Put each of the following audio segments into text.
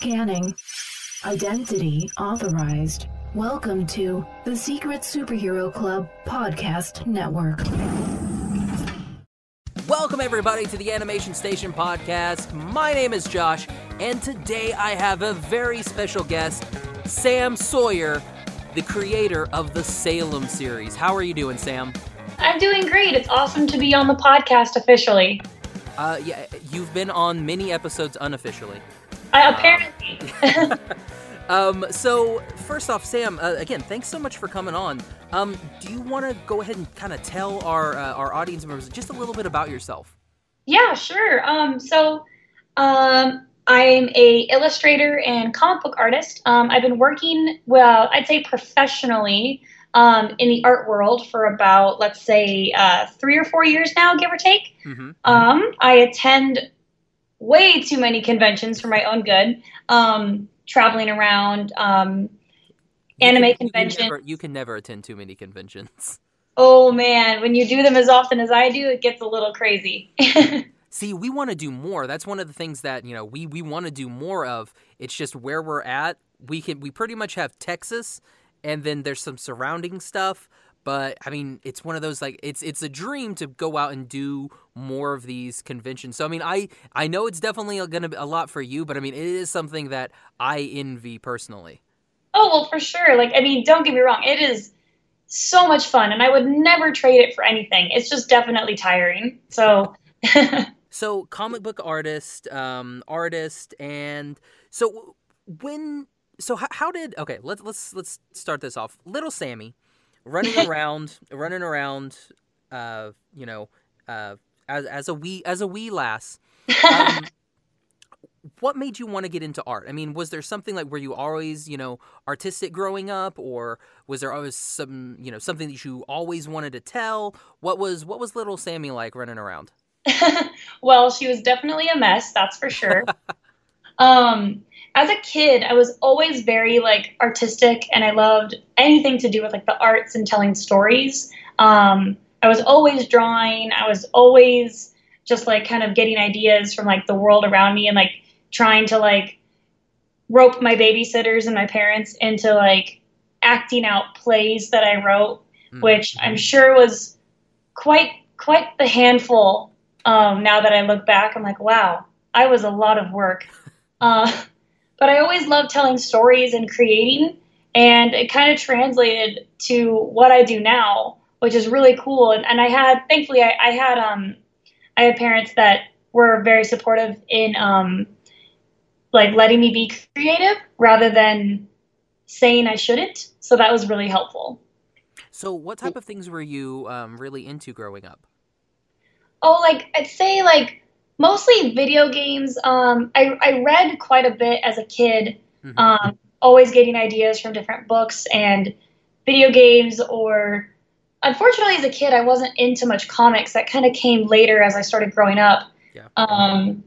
Scanning. Identity authorized. Welcome to the Secret Superhero Club Podcast Network. Welcome, everybody, to the Animation Station podcast. My name is Josh, and today I have a very special guest, Sam Sawyer, the creator of the Salem series. How are you doing, Sam? I'm doing great. It's awesome to be on the podcast officially. Uh, yeah, you've been on many episodes unofficially. I, apparently. Um, so first off, Sam, uh, again, thanks so much for coming on. Um, do you want to go ahead and kind of tell our uh, our audience members just a little bit about yourself? yeah, sure. Um, so um, I'm a illustrator and comic book artist. Um, I've been working, well, I'd say professionally um, in the art world for about, let's say, uh, three or four years now, give or take. Mm-hmm. Um, I attend way too many conventions for my own good, um, traveling around. Um, anime you can, convention. You can, never, you can never attend too many conventions. oh man, when you do them as often as I do, it gets a little crazy. See, we want to do more. That's one of the things that you know we we want to do more of. It's just where we're at. We can we pretty much have Texas, and then there's some surrounding stuff. But I mean, it's one of those like it's it's a dream to go out and do more of these conventions. So I mean, I I know it's definitely going to be a lot for you, but I mean, it is something that I envy personally. oh well, for sure. Like I mean, don't get me wrong, it is so much fun, and I would never trade it for anything. It's just definitely tiring. So. So comic book artist, um, artist, and so when so how, how did okay let's let's let's start this off. Little Sammy, running around, running around, uh, you know, uh, as as a wee as a wee lass. Um, what made you want to get into art? I mean, was there something like were you always, you know, artistic growing up, or was there always some, you know, something that you always wanted to tell? What was what was little Sammy like running around? well, she was definitely a mess, that's for sure. um, as a kid, I was always very like artistic, and I loved anything to do with like the arts and telling stories. Um, I was always drawing. I was always just like kind of getting ideas from like the world around me, and like trying to like rope my babysitters and my parents into like acting out plays that I wrote, Mm. which I'm sure was quite quite the handful um, now that I look back, I'm like, wow, I was a lot of work. Uh, but I always loved telling stories and creating, and it kind of translated to what I do now, which is really cool. And, and I had, thankfully, I, I had, um, I had parents that were very supportive in, um, like letting me be creative rather than saying I shouldn't. So that was really helpful. So, what type of things were you um, really into growing up? Oh, like I'd say like mostly video games. Um, I I read quite a bit as a kid. Mhm. Um, always getting ideas from different books and video games. Or unfortunately, as a kid, I wasn't into much comics. That kind of came later as I started growing up. Yeah. Um,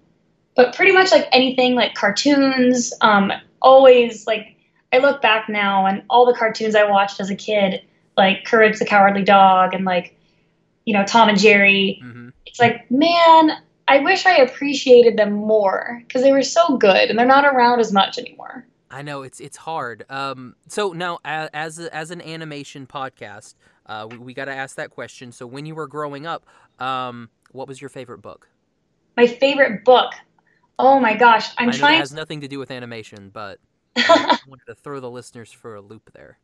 but pretty much like anything like cartoons. Um, always like I look back now and all the cartoons I watched as a kid, like Courage the Cowardly Dog and like you know Tom and Jerry Mm-hmm. it's like, man, I wish I appreciated them more because they were so good and they're not around as much anymore. I know it's it's hard. Um, so now, as as an animation podcast, uh, we, we got to ask that question. So, when you were growing up, um, what was your favorite book? My favorite book. Oh my gosh, I'm I know that trying. has nothing to do with animation, but I wanted to throw the listeners for a loop there.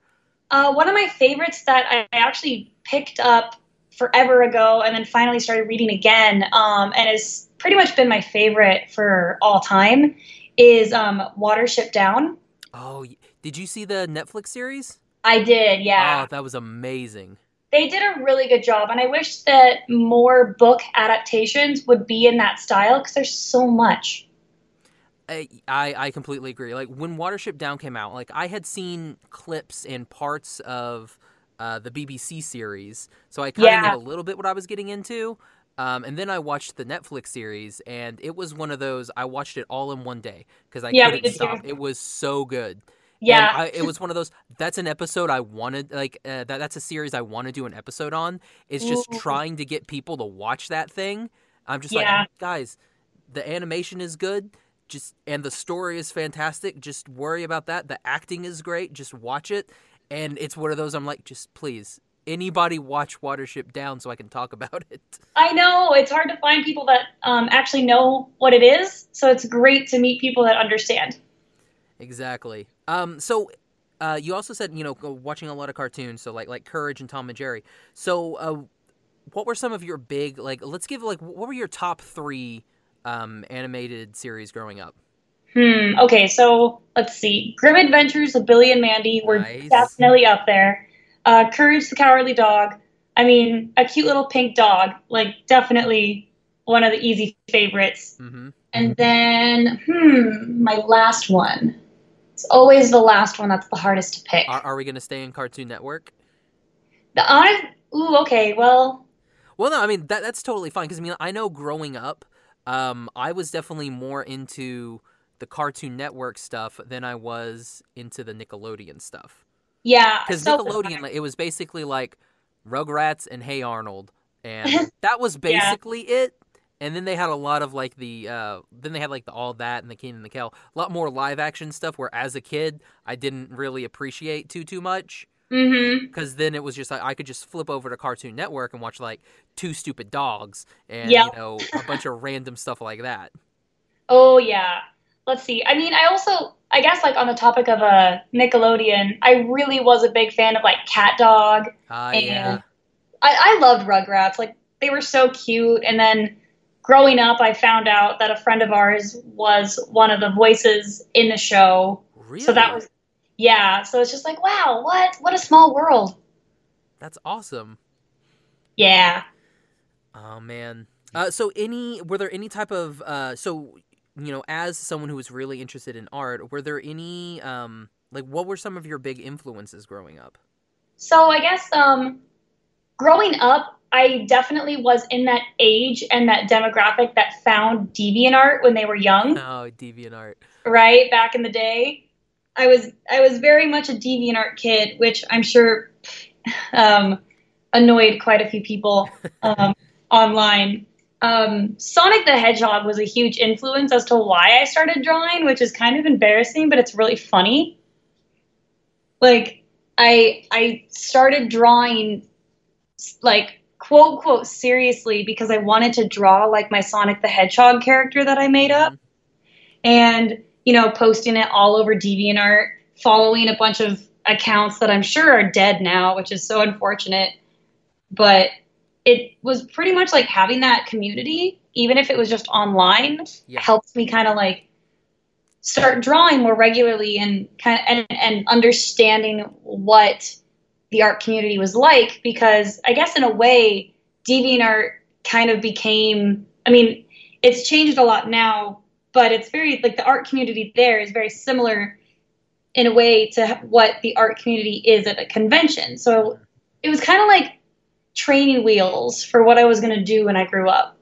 uh, one of my favorites that I actually picked up forever ago and then finally started reading again, um, and has pretty much been my favorite for all time, is um, Watership Down. Oh, did you see the Netflix series? I did, yeah. Oh, that was amazing. they did a really good job and i wish that more book adaptations would be in that style because there's so much I, I I completely agree. Like when Watership Down came out, like I had seen clips and parts of uh, the BBC series, so I kind of Yeah. knew a little bit what I was getting into. Um, and then I watched the Netflix series, and it was one of those. I watched it all in one day because I Yeah, couldn't did too. stop. It was so good. yeah I, it was one of those. That's an episode I wanted. Like uh, that. That's a series I want to do an episode on. It's just Ooh. trying to get people to watch that thing. I'm just Yeah. like, guys, the animation is good. just and the story is fantastic. Just worry about that. The acting is great. Just watch it. And it's one of those I'm like, just please, anybody watch Watership Down so I can talk about it. I know it's hard to find people that um, actually know what it is, so it's great to meet people that understand. Exactly. Um, so uh, you also said you know watching a lot of cartoons, so like like Courage and Tom and Jerry. So uh, what were some of your big like? Let's give like what were your top three um, animated series growing up? Hmm. Okay, so let's see. Grim Adventures of Billy and Mandy were Nice. definitely up there. Uh, Courage the Cowardly Dog. I mean, a cute little pink dog. Like, definitely one of the easy favorites. Mm-hmm. And then, hmm, my last one. It's always the last one that's the hardest to pick. Are, are we gonna stay in Cartoon Network? The honest. Ooh, okay. Well, Well, no, I mean that that's totally fine because I mean I know growing up, um, I was definitely more into the Cartoon Network stuff than I was into the Nickelodeon stuff. yeah. Because so- Nickelodeon, like, it was basically like Rugrats and Hey Arnold, and that was basically it. And then they had a lot of like the, uh, then they had like the All That and the King and the Kel, a lot more live action stuff. Where as a kid, I didn't really appreciate too too much because then it was just like I could just flip over to Cartoon Network and watch like Two Stupid Dogs and Yep. you know a bunch of random stuff like that. Oh yeah. Let's see. I mean, I also, I guess, like on the topic of a Nickelodeon, I really was a big fan of like Cat Dog. Ah, And- yeah. I, I loved Rugrats. Like they were so cute. And then growing up, I found out that a friend of ours was one of the voices in the show. Really? So that was, yeah. So it's just like, wow, what, what a small world. That's awesome. Yeah. Oh man. Uh, so any were there any type of uh, so you know as someone who was really interested in art, were there any um like what were some of your big influences growing up? So I guess um, growing up, I definitely was in that age and that demographic that found DeviantArt when they were young. Oh, DeviantArt. right back in the day i was i was very much a deviantart kid which i'm sure um, annoyed quite a few people um, online um, sonic the hedgehog was a huge influence as to why i started drawing which is kind of embarrassing but it's really funny. Like i i started drawing like quote quote seriously because i wanted to draw like my sonic the hedgehog character that i made up. And you know posting it all over deviantart following a bunch of accounts that i'm sure are dead now which is so unfortunate. But it was pretty much like having that community even if it was just online Yeah. helped me kind of like start drawing more regularly and kind of and, and understanding what the art community was like because i guess in a way deviantart kind of became i mean it's changed a lot now but it's very like the art community there is very similar in a way to what the art community is at a convention. So it was kind of like training wheels for what I was going to do when I grew up,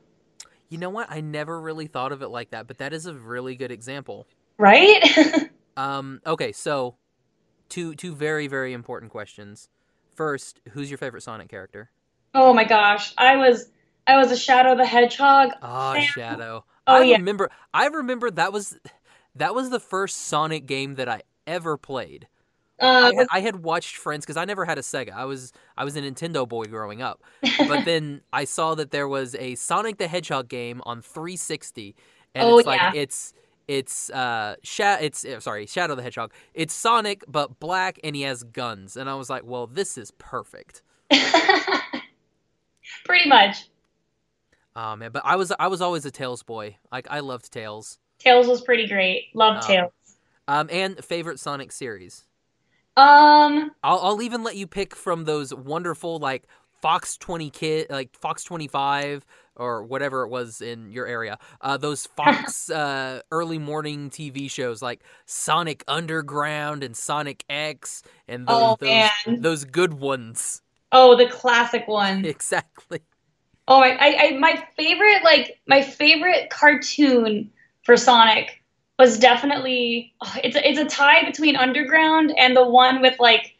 You know what? I never really thought of it like that, but that is a really good example. right? Um, okay, so two two very very important questions. First, who's your favorite Sonic character? oh my gosh, I was I was a Shadow the Hedgehog. Oh, Sam. Shadow. Oh, I yeah. remember. I remember that was that was the first Sonic game that I ever played. Uh, I, had, I had watched friends because I never had a Sega. I was I was a Nintendo boy growing up. But then I saw that there was a Sonic the Hedgehog game on 360, and Oh, it's like yeah. it's it's uh Sha- it's uh, sorry Shadow the Hedgehog. It's Sonic but black and he has guns, and I was like, well, this is perfect. pretty much. Oh man, but I was I was always a Tails boy. Like I loved Tails. Tails was pretty great. Loved Oh. Tails. Um, and favorite Sonic series. Um, I'll I'll even let you pick from those wonderful like Fox twenty kid like Fox twenty five or whatever it was in your area. Uh, those Fox uh, early morning TV shows like Sonic Underground and Sonic X and those Oh, those, those good ones. oh, the classic ones. Exactly. Oh, I, I, I, my favorite, like my favorite cartoon for Sonic was definitely it's a, it's a tie between Underground and the one with like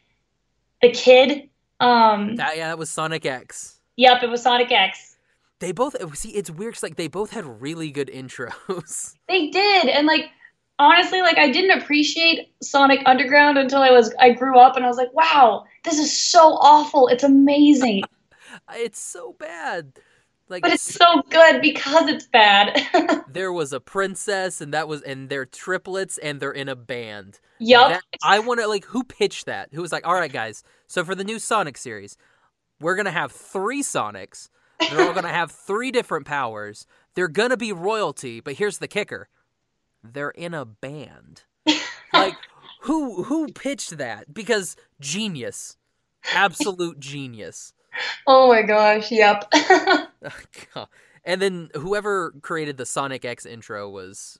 the kid. Um, That yeah, that was Sonic X. yep, it was Sonic X. They both see. It's weird. 'cause, like they both had really good intros. They did, and like honestly, like I didn't appreciate Sonic Underground until I was I grew up, and I was like, wow, this is so awful. It's amazing, it's so bad. Like but it's so good because it's bad. there was a princess, and that was, and they're triplets, and they're in a band. yup. That- I want to like who pitched that? Who was like, all right, guys. So for the new Sonic series, we're gonna have three Sonics. They're all gonna have three different powers. They're gonna be royalty, but here's the kicker: they're in a band. Like who who pitched that? Because genius, absolute genius. Oh my gosh, yep. And then whoever created the Sonic X intro was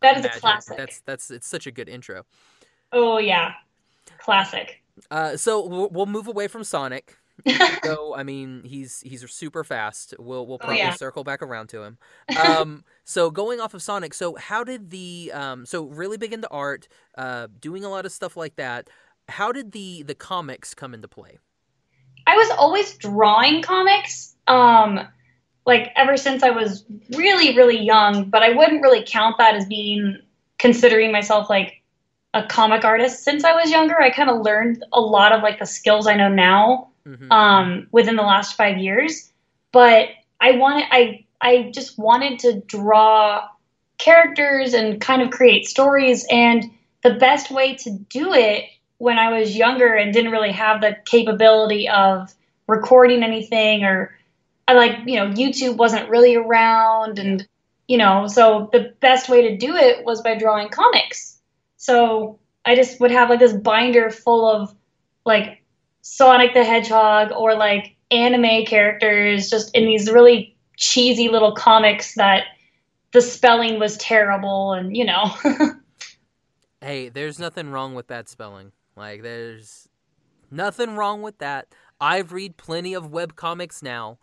that is a classic. That's that's it's such a good intro. Oh yeah, classic. Uh, so we'll, we'll move away from Sonic. so I mean, he's he's super fast. We'll we'll Oh, probably yeah. circle back around to him. Um, so going off of Sonic, so how did the um, so really big into art, uh, doing a lot of stuff like that. How did the the comics come into play? I was always drawing comics, um, like ever since I was really, really young, but I wouldn't really count that as being considering myself like a comic artist since I was younger. I kind of learned a lot of like the skills I know now Mhm. um, within the last five years. But I wanted, I, I just wanted to draw characters and kind of create stories. And the best way to do it when I was younger and didn't really have the capability of recording anything or I like, you know, YouTube wasn't really around and, you know, so the best way to do it was by drawing comics. So I just would have like this binder full of like Sonic the Hedgehog or like anime characters just in these really cheesy little comics that the spelling was terrible and, you know. Hey, there's nothing wrong with that spelling. Like, there's nothing wrong with that. I've read plenty of web comics now,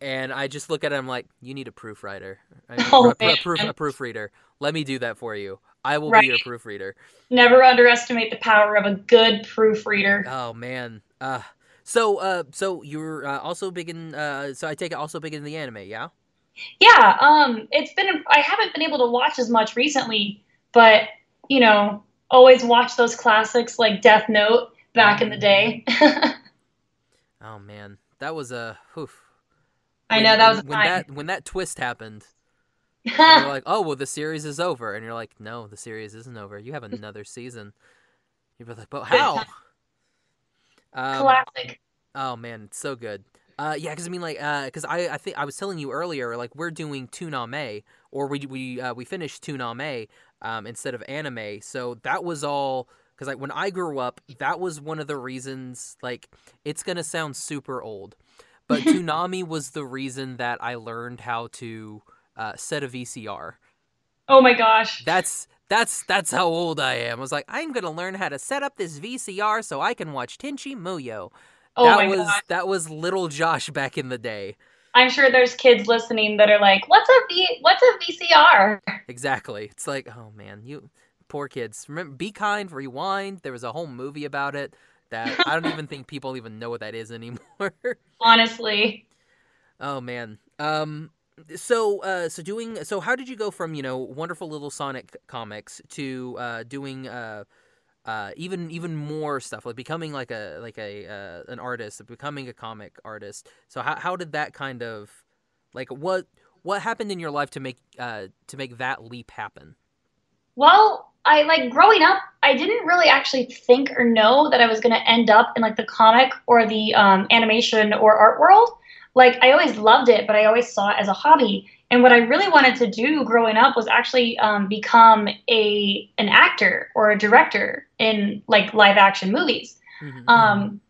and I just look at it. I'm like, you need a proofwriter, I mean, Oh, a, a proof, a proofreader. Let me do that for you. I will Right. be your proofreader. Never underestimate the power of a good proofreader. Oh man. Uh, so uh, so you're uh, also big in. Uh, so I take it also big in the anime, yeah. Yeah, um, it's been I haven't been able to watch as much recently, but you know, always watch those classics like Death Note back in the day. Oh man, that was a. oof. I know that was a when time. that when that twist happened. you're like, oh well, the series is over, and you're like, no, the series isn't over. You have another season. You're like, but how? Um, Classic. oh man, it's so good. Uh, yeah, because I mean, like, because I, I think I was telling you earlier, like, we're doing Toonami, or we we uh, we finished Toonami um, instead of anime. So that was all because like when I grew up, that was one of the reasons. Like, it's gonna sound super old, but Toonami was the reason that I learned how to uh, set a VCR. Oh my gosh. That's that's that's how old I am. I was like, I'm gonna learn how to set up this VCR so I can watch Tenchi Muyo. Oh that my was gosh. that was little Josh back in the day. I'm sure there's kids listening that are like, "What's a V? What's a VCR?" Exactly. It's like, oh man, you poor kids. Remember, be kind, rewind. There was a whole movie about it that I don't even think people even know what that is anymore. Honestly, oh man. Um. So, uh, so doing. So, how did you go from you know wonderful little Sonic comics to uh, doing uh, uh, even even more stuff like becoming like a like a uh, an artist, becoming a comic artist. So, how how did that kind of like what what happened in your life to make uh to make that leap happen? well, I like growing up. I didn't really actually think or know that I was going to end up in like the comic or the um, animation or art world. Like I always loved it, but I always saw it as a hobby. And what I really wanted to do growing up was actually um, become a an actor or a director in like live action movies. Mhm. Um,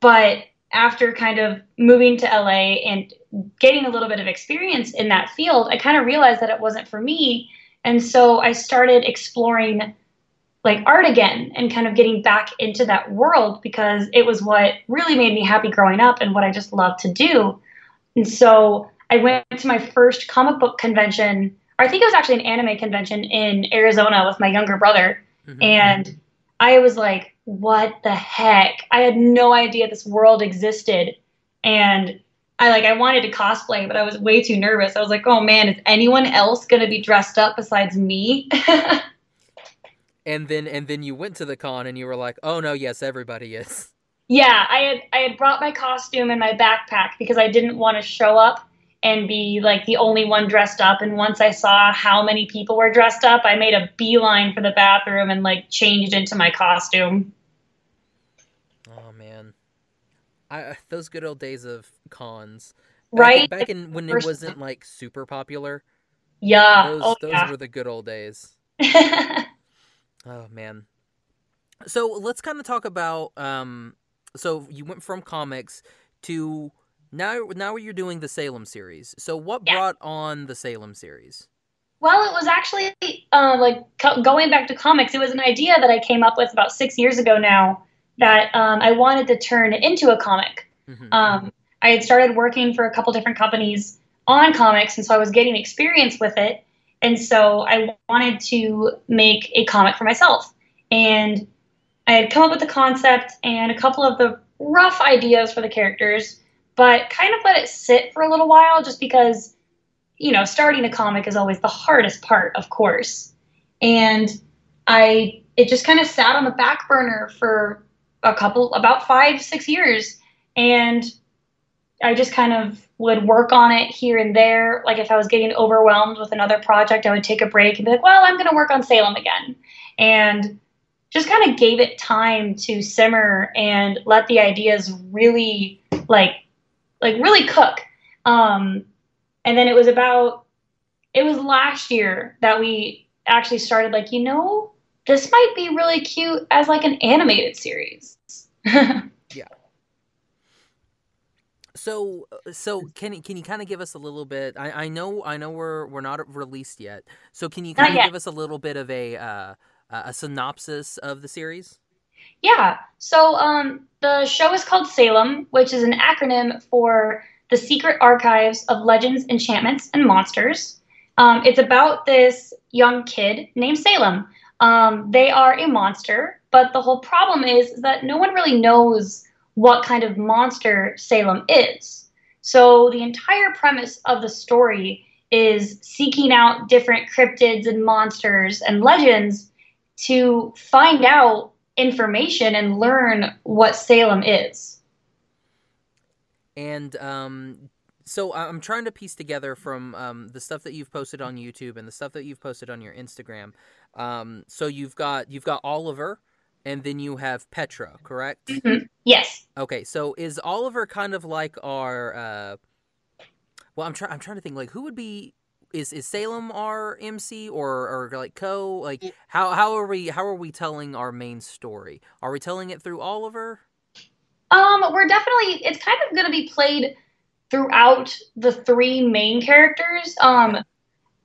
but after kind of moving to LA and getting a little bit of experience in that field, I kind of realized that it wasn't for me. And so I started exploring like art again and kind of getting back into that world because it was what really made me happy growing up and what I just loved to do. And so I went to my first comic book convention, or I think it was actually an anime convention in Arizona with my younger brother. Mhm. And I was like, what the heck? I had no idea this world existed. And I like I wanted to cosplay, but I was way too nervous. I was like, oh man, is anyone else gonna be dressed up besides me? and then and then you went to the con and you were like, oh no, yes, everybody is. Yeah, I had I had brought my costume in my backpack because I didn't want to show up and be like the only one dressed up. And once I saw how many people were dressed up, I made a beeline for the bathroom and like changed into my costume. Oh man, I those good old days of cons. Back right back in when it wasn't like super popular. Yeah, those, oh, those yeah. were the good old days. oh man. So let's kind of talk about. Um, so you went from comics to now now you're doing the Salem series. So what Yeah. brought on the Salem series? Well, it was actually uh, like co- going back to comics. It was an idea that I came up with about six years ago now that um, I wanted to turn into a comic. Mhm. Um, I had started working for a couple different companies on comics, and so I was getting experience with it. And so I wanted to make a comic for myself. And I had come up with the concept and a couple of the rough ideas for the characters, but kind of let it sit for a little while just because, you know, starting a comic is always the hardest part, of course. And I, it just kind of sat on the back burner for a couple, about five, six years. And I just kind of would work on it here and there. Like if I was getting overwhelmed with another project, I would take a break and be like, well, I'm going to work on Salem again. And just kind of gave it time to simmer and let the ideas really like like really cook. Um, and then it was about it was last year that we actually started like, you know, this might be really cute as like an animated series. Yeah. So so can you can you kind of give us a little bit? I, I know I know we're we're not released yet. So can you kind of give us a little bit of a uh, a synopsis of the series? Yeah. So um, the show is called Salem, which is an acronym for the Secret Archives of Legends, Enchantments, and Monsters. Um, it's about this young kid named Salem. Um, they are a monster, but the whole problem is that no one really knows what kind of monster Salem is. So the entire premise of the story is seeking out different cryptids and monsters and legends to find out information and learn what Salem is. And um, so I'm trying to piece together from um, the stuff that you've posted on YouTube and the stuff that you've posted on your Instagram. Um, so you've got you've got Oliver, and then you have Petra, correct? Yes. Okay, so is Oliver kind of like our? Uh, well, I'm trying. I'm trying to think. Like, who would be? Is is Salem our MC or or like Co? Like, how how are we how are we telling our main story? Are we telling it through Oliver? Um, we're definitely it's kind of going to be played throughout the three main characters. Um,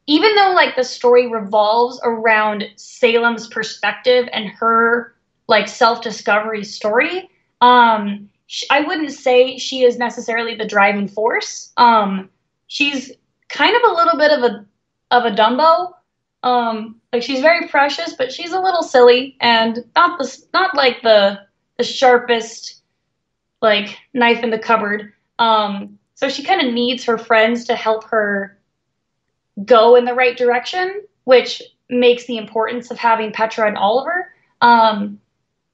even though like the story revolves around Salem's perspective and her like self-discovery story, um, sh- I wouldn't say she is necessarily the driving force. Um, she's kind of a little bit of a of a Dumbo. Um, like she's very precious, but she's a little silly and not the not like the the sharpest like knife in the cupboard. Um, so she kind of needs her friends to help her go in the right direction, which makes the importance of having Petra and Oliver. Um,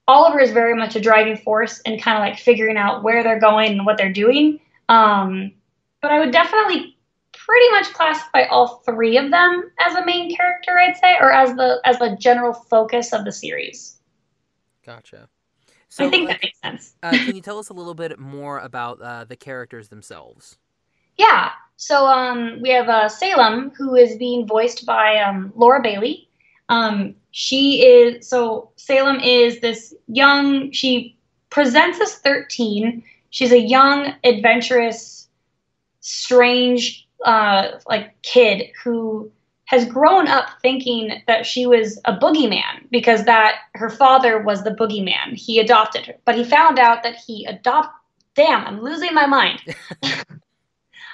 Oliver is very much a driving force in kind of like figuring out where they're going and what they're doing. Um, but I would definitely pretty much classify all three of them as a main character, I'd say, or as the as the general focus of the series. Gotcha. I think like, that makes sense. uh, can you tell us a little bit more about uh, the characters themselves? Yeah. So um, we have uh, Salem, who is being voiced by um, Laura Bailey. Um, she is so Salem is this young. She presents as thirteen. She's a young, adventurous, strange, uh, like kid who has grown up thinking that she was a boogeyman because that her father was the boogeyman. He adopted her, but he found out that he adopt. Damn, I'm losing my mind.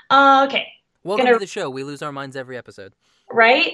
Uh, okay, Welcome Gonna- to the show. We lose our minds every episode. right?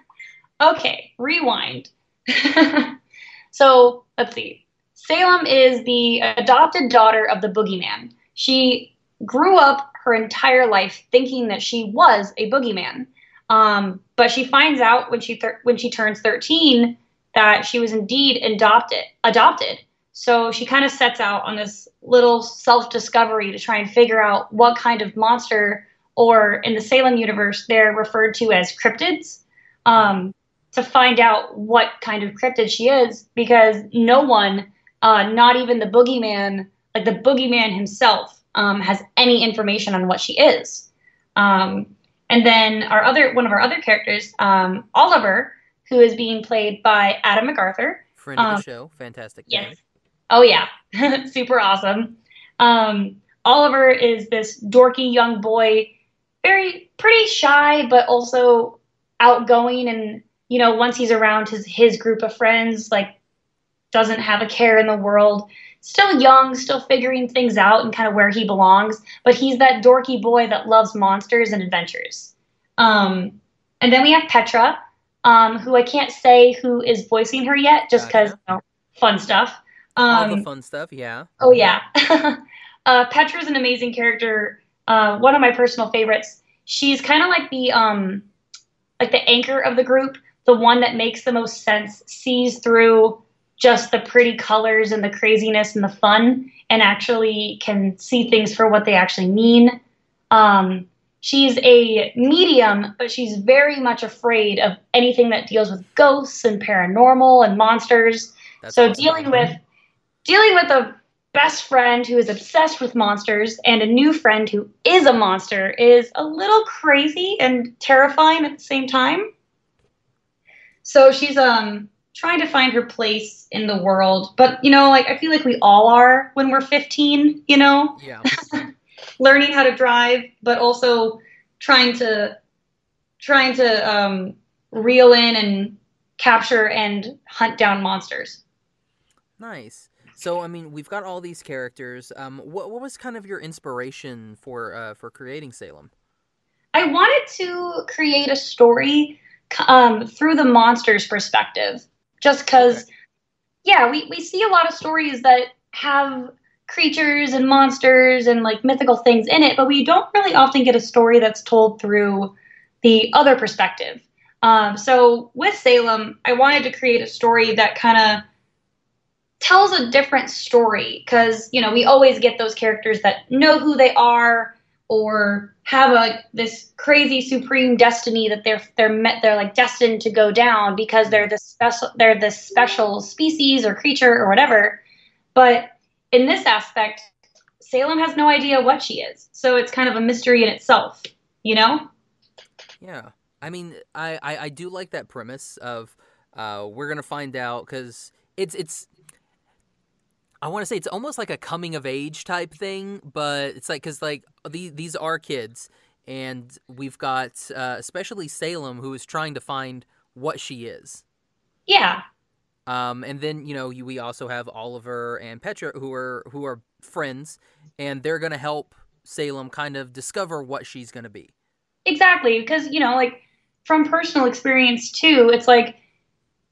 okay, rewind. so let's see. Salem is the adopted daughter of the boogeyman. She grew up, her entire life thinking that she was a boogeyman. Um, but she finds out when she thir- when she turns 13 that she was indeed adopted. Adopted. So she kind of sets out on this little self discovery to try and figure out what kind of monster, or in the Salem universe, they're referred to as cryptids, um, to find out what kind of cryptid she is, because no one, uh, not even the boogeyman, like the boogeyman himself, um, has any information on what she is. Um, and then our other one of our other characters, um, Oliver, who is being played by Adam McArthur. Friend of Um, the show, fantastic. Yes. man. Oh yeah, super awesome. Um, Oliver is this dorky young boy, very pretty shy, but also outgoing. And you know, once he's around his his group of friends, like doesn't have a care in the world. Still young, still figuring things out and kind of where he belongs. But he's that dorky boy that loves monsters and adventures. Um, and then we have Petra, um, who I can't say who is voicing her yet, just because you know, fun stuff. All Um, the fun stuff, yeah. Oh yeah, uh, Petra's an amazing character. Uh, one of my personal favorites. She's kind of like the um, like the anchor of the group, the one that makes the most sense, sees through just the pretty colors and the craziness and the fun, and actually can see things for what they actually mean. Um, she's a medium, but she's very much afraid of anything that deals with ghosts and paranormal and monsters That's so awesome. dealing with dealing with a best friend who is obsessed with monsters and a new friend who is a monster is a little crazy and terrifying at the same time. So she's um trying to find her place in the world, but you know, like I feel like we all are when we're 15, you know, Yeah. learning how to drive, but also trying to trying to um, reel in and capture and hunt down monsters. Nice. So I mean, we've got all these characters. Um, what what was kind of your inspiration for uh, for creating Salem? I wanted to create a story um, through the monster's perspective, just because, yeah, we, we see a lot of stories that have creatures and monsters and like mythical things in it, but we don't really often get a story that's told through the other perspective. Um, so with Salem, I wanted to create a story that kind of tells a different story because you know we always get those characters that know who they are or have a this crazy supreme destiny that they're they're met they're like destined to go down because they're this special they're this special species or creature or whatever. But in this aspect Salem has no idea what she is. So it's kind of a mystery in itself you know? Yeah, I mean, I I, I do like that premise of uh, we're gonna find out because it's it's. I want to say it's almost like a coming of age type thing, but it's like because like the, these are kids, and we've got uh, especially Salem who is trying to find what she is. yeah Um, and then you know we also have Oliver and Petra who are who are friends, and they're gonna help Salem kind of discover what she's gonna be. Exactly, because you know, like from personal experience too, it's like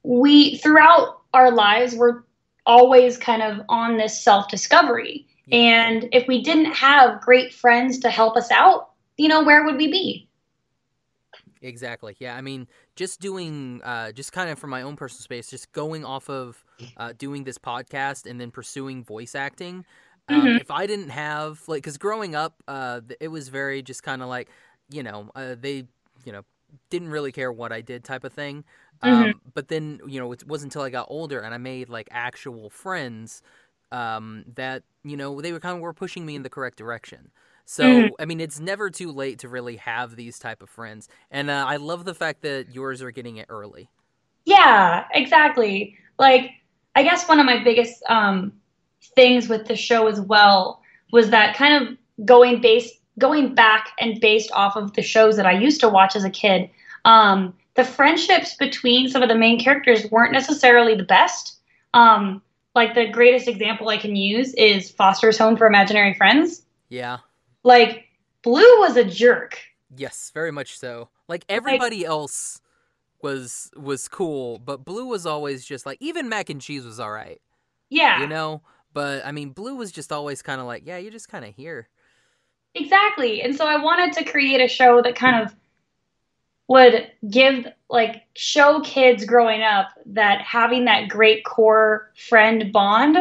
we throughout our lives we're always kind of on this self-discovery. Yeah. And if we didn't have great friends to help us out, you know, where would we be? Exactly. Yeah. I mean, just doing, uh, just kind of from my own personal space, just going off of uh, doing this podcast and then pursuing voice acting. Um, Mhm. If I didn't have, like, because growing up, uh, it was very just kind of like, you know, uh, they, you know, didn't really care what I did type of thing. Um, But then, you know, it wasn't until I got older and I made like actual friends um, that, you know, they were kind of were pushing me in the correct direction. So Mhm. I mean, it's never too late to really have these type of friends, and uh, I love the fact that yours are getting it early. Yeah, exactly. Like, I guess one of my biggest um, things with the show as well was that kind of going based, going back and based off of the shows that I used to watch as a kid. Um, the friendships between some of the main characters weren't necessarily the best. Um, like the greatest example I can use is Foster's Home for Imaginary Friends. Yeah. Like, Blue was a jerk. Yes, very much so. Like everybody else was was cool, but Blue was always just like even mac and cheese was all right, Yeah. you know. But I mean, Blue was just always kind of like, yeah, you're just kind of here. Exactly. And so I wanted to create a show that kind of would give like show kids growing up that having that great core friend bond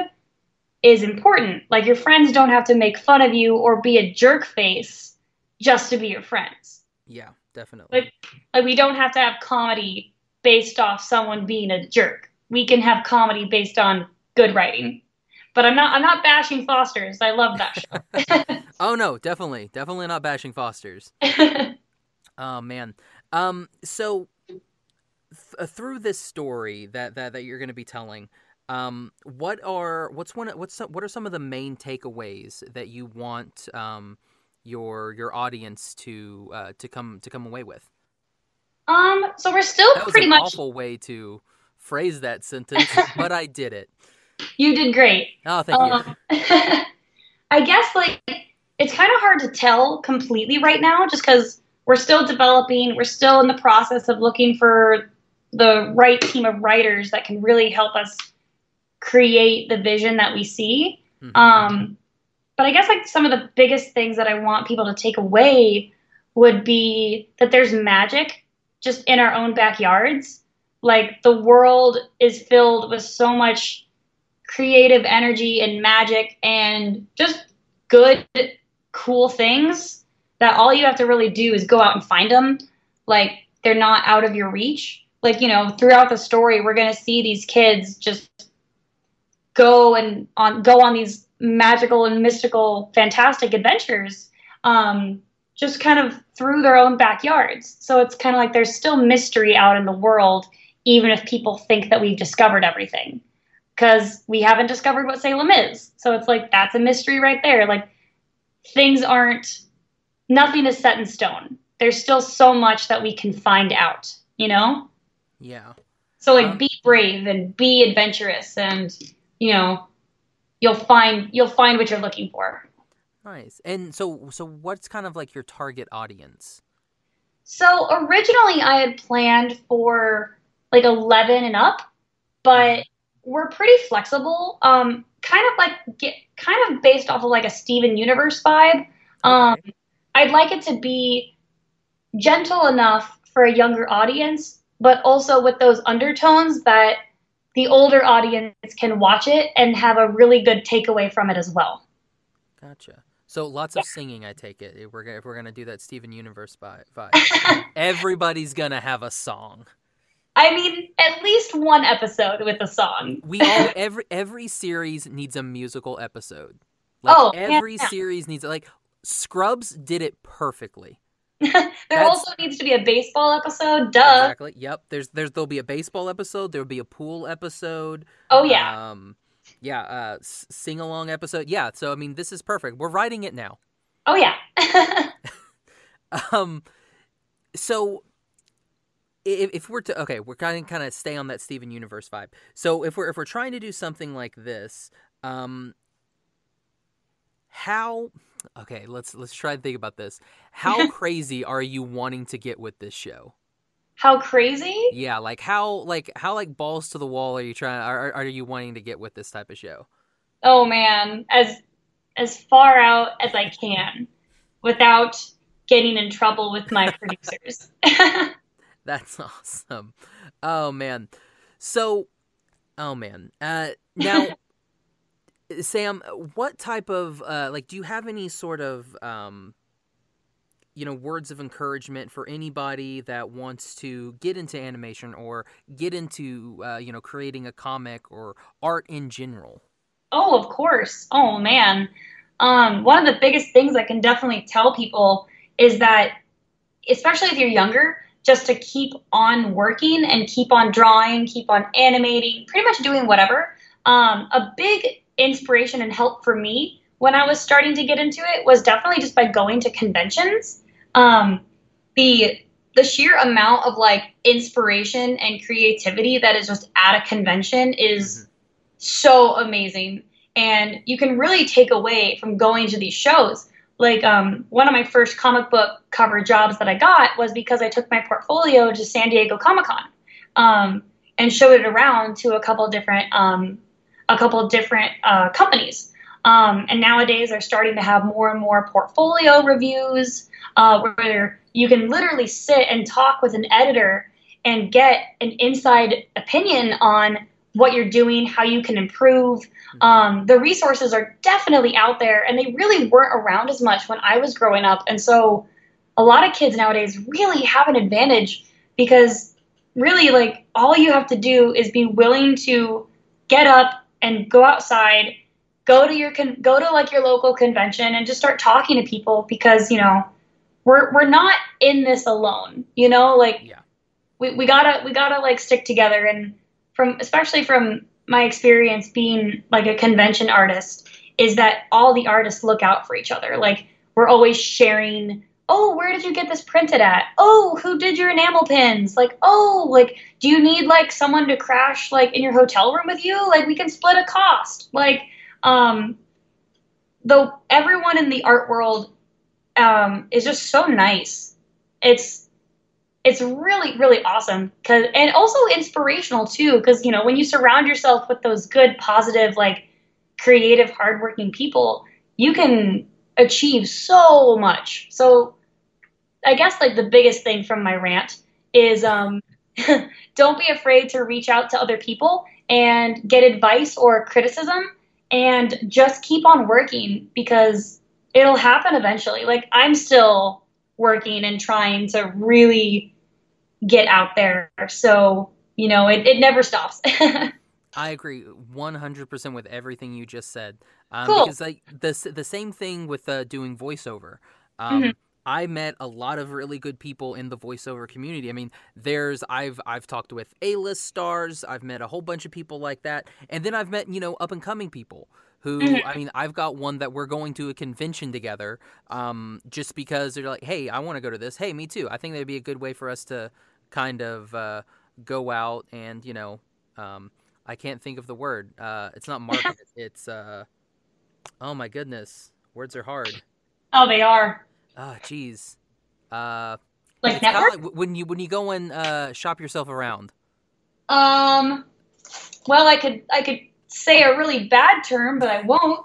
is important. Like your friends don't have to make fun of you or be a jerk face just to be your friends. Yeah, definitely. Like like we don't have to have comedy based off someone being a jerk. We can have comedy based on good writing. But I'm not I'm not bashing Foster's. I love that show. oh no, definitely. Definitely not bashing Foster's. oh man. Um so th- uh, through this story that that, that you're going to be telling um, what are what's one what's some, what are some of the main takeaways that you want um, your your audience to uh, to come to come away with? Um, so we're still that pretty an much awful way to phrase that sentence, but I did it. You did great. Oh, thank um, you. I guess like it's kind of hard to tell completely right now, just because we're still developing. We're still in the process of looking for the right team of writers that can really help us create the vision that we see. Mm-hmm. Um, but I guess like some of the biggest things that I want people to take away would be that there's magic just in our own backyards. Like the world is filled with so much creative energy and magic and just good, cool things that all you have to really do is go out and find them. Like they're not out of your reach. Like, you know, throughout the story, we're going to see these kids just go and on go on these magical and mystical, fantastic adventures, um, just kind of through their own backyards. So it's kind of like there's still mystery out in the world, even if people think that we've discovered everything, because we haven't discovered what Salem is. So it's like that's a mystery right there. Like things aren't, nothing is set in stone. There's still so much that we can find out, you know? Yeah. So like um, be brave and be adventurous and you know, you'll find you'll find what you're looking for. Nice. And so so what's kind of like your target audience? So originally I had planned for like 11 and up, but we're pretty flexible. Um kind of like get kind of based off of like a Steven Universe vibe. Um I'd like it to be gentle enough for a younger audience, but also with those undertones that the older audience can watch it and have a really good takeaway from it as well. Gotcha. So lots of singing, I take it. If we're if we're gonna do that Steven Universe vibe, everybody's gonna have a song. I mean, at least one episode with a song. we all every every series needs a musical episode. Like oh, every yeah, yeah. series needs like Scrubs did it perfectly. there That's, also needs to be a baseball episode. Duh. Exactly. Yep. There's there's there'll be a baseball episode. There'll be a pool episode. Oh yeah. Um, yeah. Uh, sing along episode. Yeah. So I mean, this is perfect. We're writing it now. Oh yeah. um, so if, if we're to okay, we're kind of kind of stay on that Steven Universe vibe. So if we're if we're trying to do something like this, um, how okay, let's let's try to think about this. How crazy are you wanting to get with this show? How crazy? Yeah, like how like how like balls to the wall are you trying are are you wanting to get with this type of show? Oh man, as as far out as I can without getting in trouble with my producers. That's awesome. Oh man. So oh man. Uh now Sam, what type of uh, like do you have any sort of um, you know words of encouragement for anybody that wants to get into animation or get into uh, you know creating a comic or art in general? Oh, of course. Oh man, um, one of the biggest things I can definitely tell people is that, especially if you're younger, just to keep on working and keep on drawing, keep on animating, pretty much doing whatever. Um, a big inspiration and help for me when I was starting to get into it was definitely just by going to conventions. Um, the the sheer amount of like inspiration and creativity that is just at a convention is mm-hmm. so amazing and you can really take away from going to these shows like um, one of my first comic book cover jobs that i got was because i took my portfolio to san diego comic-con um, and showed it around to a couple different um, a couple of different uh, companies. Um, and nowadays, they're starting to have more and more portfolio reviews uh, where you can literally sit and talk with an editor and get an inside opinion on what you're doing, how you can improve. Mm-hmm. Um, the resources are definitely out there, and they really weren't around as much when I was growing up. And so, a lot of kids nowadays really have an advantage because really, like, all you have to do is be willing to get up and go outside, go to your con- go to like your local convention, and just start talking to people because you know we're we're not in this alone. You know, like. Yeah. We, we gotta we gotta like stick together and from especially from my experience being like a convention artist is that all the artists look out for each other. Like we're always sharing, oh, where did you get this printed at? Oh, who did your enamel pins? Like, oh, like do you need like someone to crash like in your hotel room with you? Like we can split a cost. Like um though everyone in the art world um is just so nice. It's it's really really awesome cuz and also inspirational too cuz you know when you surround yourself with those good positive like creative hardworking people you can achieve so much so i guess like the biggest thing from my rant is um don't be afraid to reach out to other people and get advice or criticism and just keep on working because it'll happen eventually like i'm still working and trying to really get out there. So, you know, it, it never stops. I agree 100% with everything you just said. Um, cool. Because like the, the same thing with uh, doing voiceover. Um, mm-hmm. I met a lot of really good people in the voiceover community. I mean, there's I've I've talked with A-list stars, I've met a whole bunch of people like that, and then I've met, you know, up and coming people who mm-hmm. I mean, I've got one that we're going to a convention together um, just because they're like, "Hey, I want to go to this." Hey, me too. I think that'd be a good way for us to kind of uh, go out and you know um, I can't think of the word. Uh, it's not market. it's uh, oh my goodness, words are hard. Oh, they are. Oh, jeez. Uh, like network? Like when you when you go and uh, shop yourself around. Um. Well, I could I could say a really bad term, but I won't.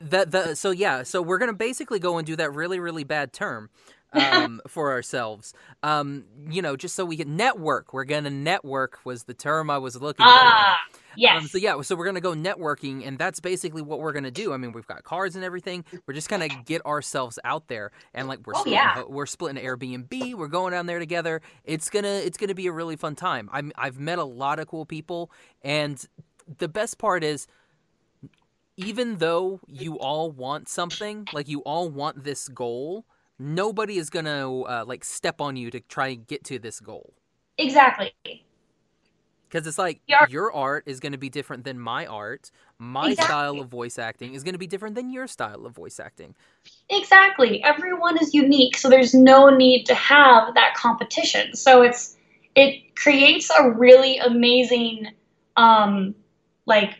That the so yeah so we're gonna basically go and do that really really bad term um, for ourselves. Um, you know, just so we can network. We're gonna network was the term I was looking ah, for. Yes. Um, so yeah, so we're gonna go networking, and that's basically what we're gonna do. I mean, we've got cards and everything. We're just gonna get ourselves out there, and like we're oh, splitting, yeah. we're splitting Airbnb. We're going down there together. It's gonna it's gonna be a really fun time. I'm I've met a lot of cool people, and the best part is even though you all want something, like you all want this goal, nobody is gonna uh, like step on you to try and get to this goal. Exactly. Because it's like your art is going to be different than my art. My exactly. style of voice acting is going to be different than your style of voice acting. Exactly. Everyone is unique, so there's no need to have that competition. So it's it creates a really amazing um like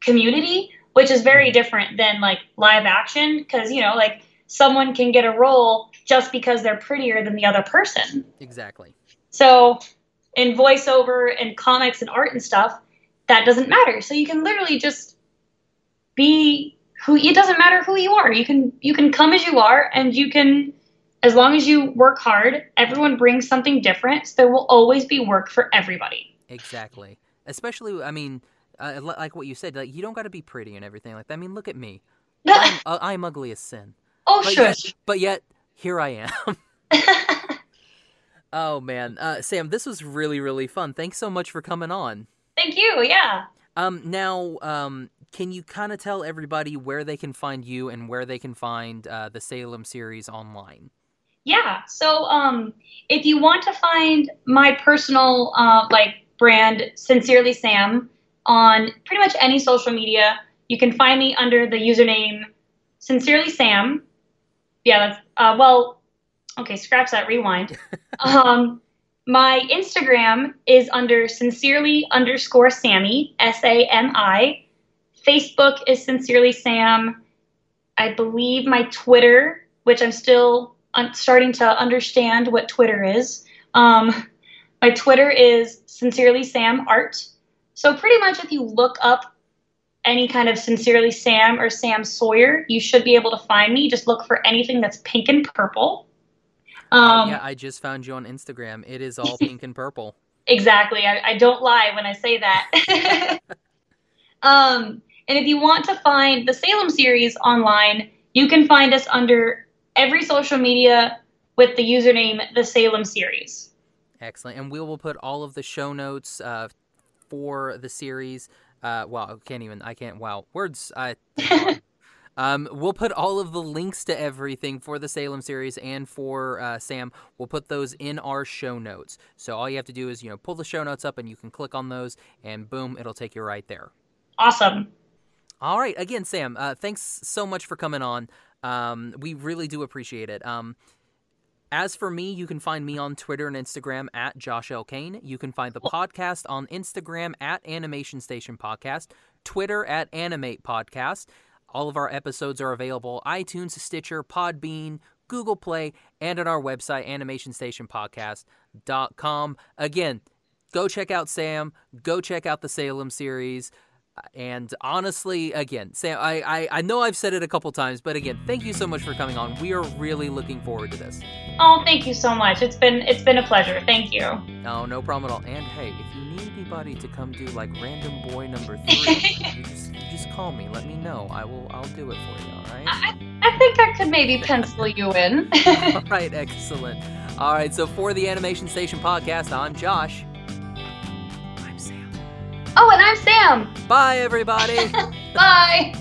community, which is very different than like live action because you know like someone can get a role just because they're prettier than the other person. Exactly. So in voiceover and comics and art and stuff, that doesn't matter. So you can literally just be who it doesn't matter who you are. You can you can come as you are and you can as long as you work hard, everyone brings something different. So there will always be work for everybody. Exactly. Especially I mean uh, like what you said, like you don't got to be pretty and everything like that. I mean, look at me. I'm, uh, I'm ugly as sin. Oh, but shush. Yet, but yet, here I am. oh, man. Uh, Sam, this was really, really fun. Thanks so much for coming on. Thank you. Yeah. Um, now, um, can you kind of tell everybody where they can find you and where they can find uh, the Salem series online? Yeah. So, um, if you want to find my personal uh, like brand, Sincerely Sam, on pretty much any social media, you can find me under the username Sincerely Sam yeah, that's uh, well, okay, scratch that, rewind. um, my Instagram is under sincerely underscore Sammy, S A M I. Facebook is sincerely Sam. I believe my Twitter, which I'm still un- starting to understand what Twitter is. Um, my Twitter is sincerely Sam Art. So pretty much, if you look up any kind of Sincerely Sam or Sam Sawyer, you should be able to find me. Just look for anything that's pink and purple. Um, yeah, I just found you on Instagram. It is all pink and purple. Exactly. I, I don't lie when I say that. um, and if you want to find the Salem series online, you can find us under every social media with the username the Salem series. Excellent. And we will put all of the show notes uh, for the series. Uh, wow, I can't even. I can't. Wow, words. I. Um, we'll put all of the links to everything for the Salem series and for uh, Sam. We'll put those in our show notes. So all you have to do is, you know, pull the show notes up and you can click on those, and boom, it'll take you right there. Awesome. All right. Again, Sam, uh, thanks so much for coming on. Um, we really do appreciate it. Um, as for me, you can find me on Twitter and Instagram at Josh L. Kane. You can find the podcast on Instagram at Animation Station Podcast, Twitter at Animate Podcast. All of our episodes are available iTunes, Stitcher, Podbean, Google Play, and on our website, animationstationpodcast.com. Again, go check out Sam, go check out the Salem series. And honestly, again, Sam, I, I, I know I've said it a couple times, but again, thank you so much for coming on. We are really looking forward to this. Oh, thank you so much. It's been it's been a pleasure. Thank you. No, no problem at all. And hey, if you need anybody to come do like random boy number three, you just you just call me. Let me know. I will I'll do it for you. All right. I, I think I could maybe pencil you in. all right. Excellent. All right. So for the Animation Station podcast, I'm Josh. Oh, and I'm Sam. Bye, everybody. Bye.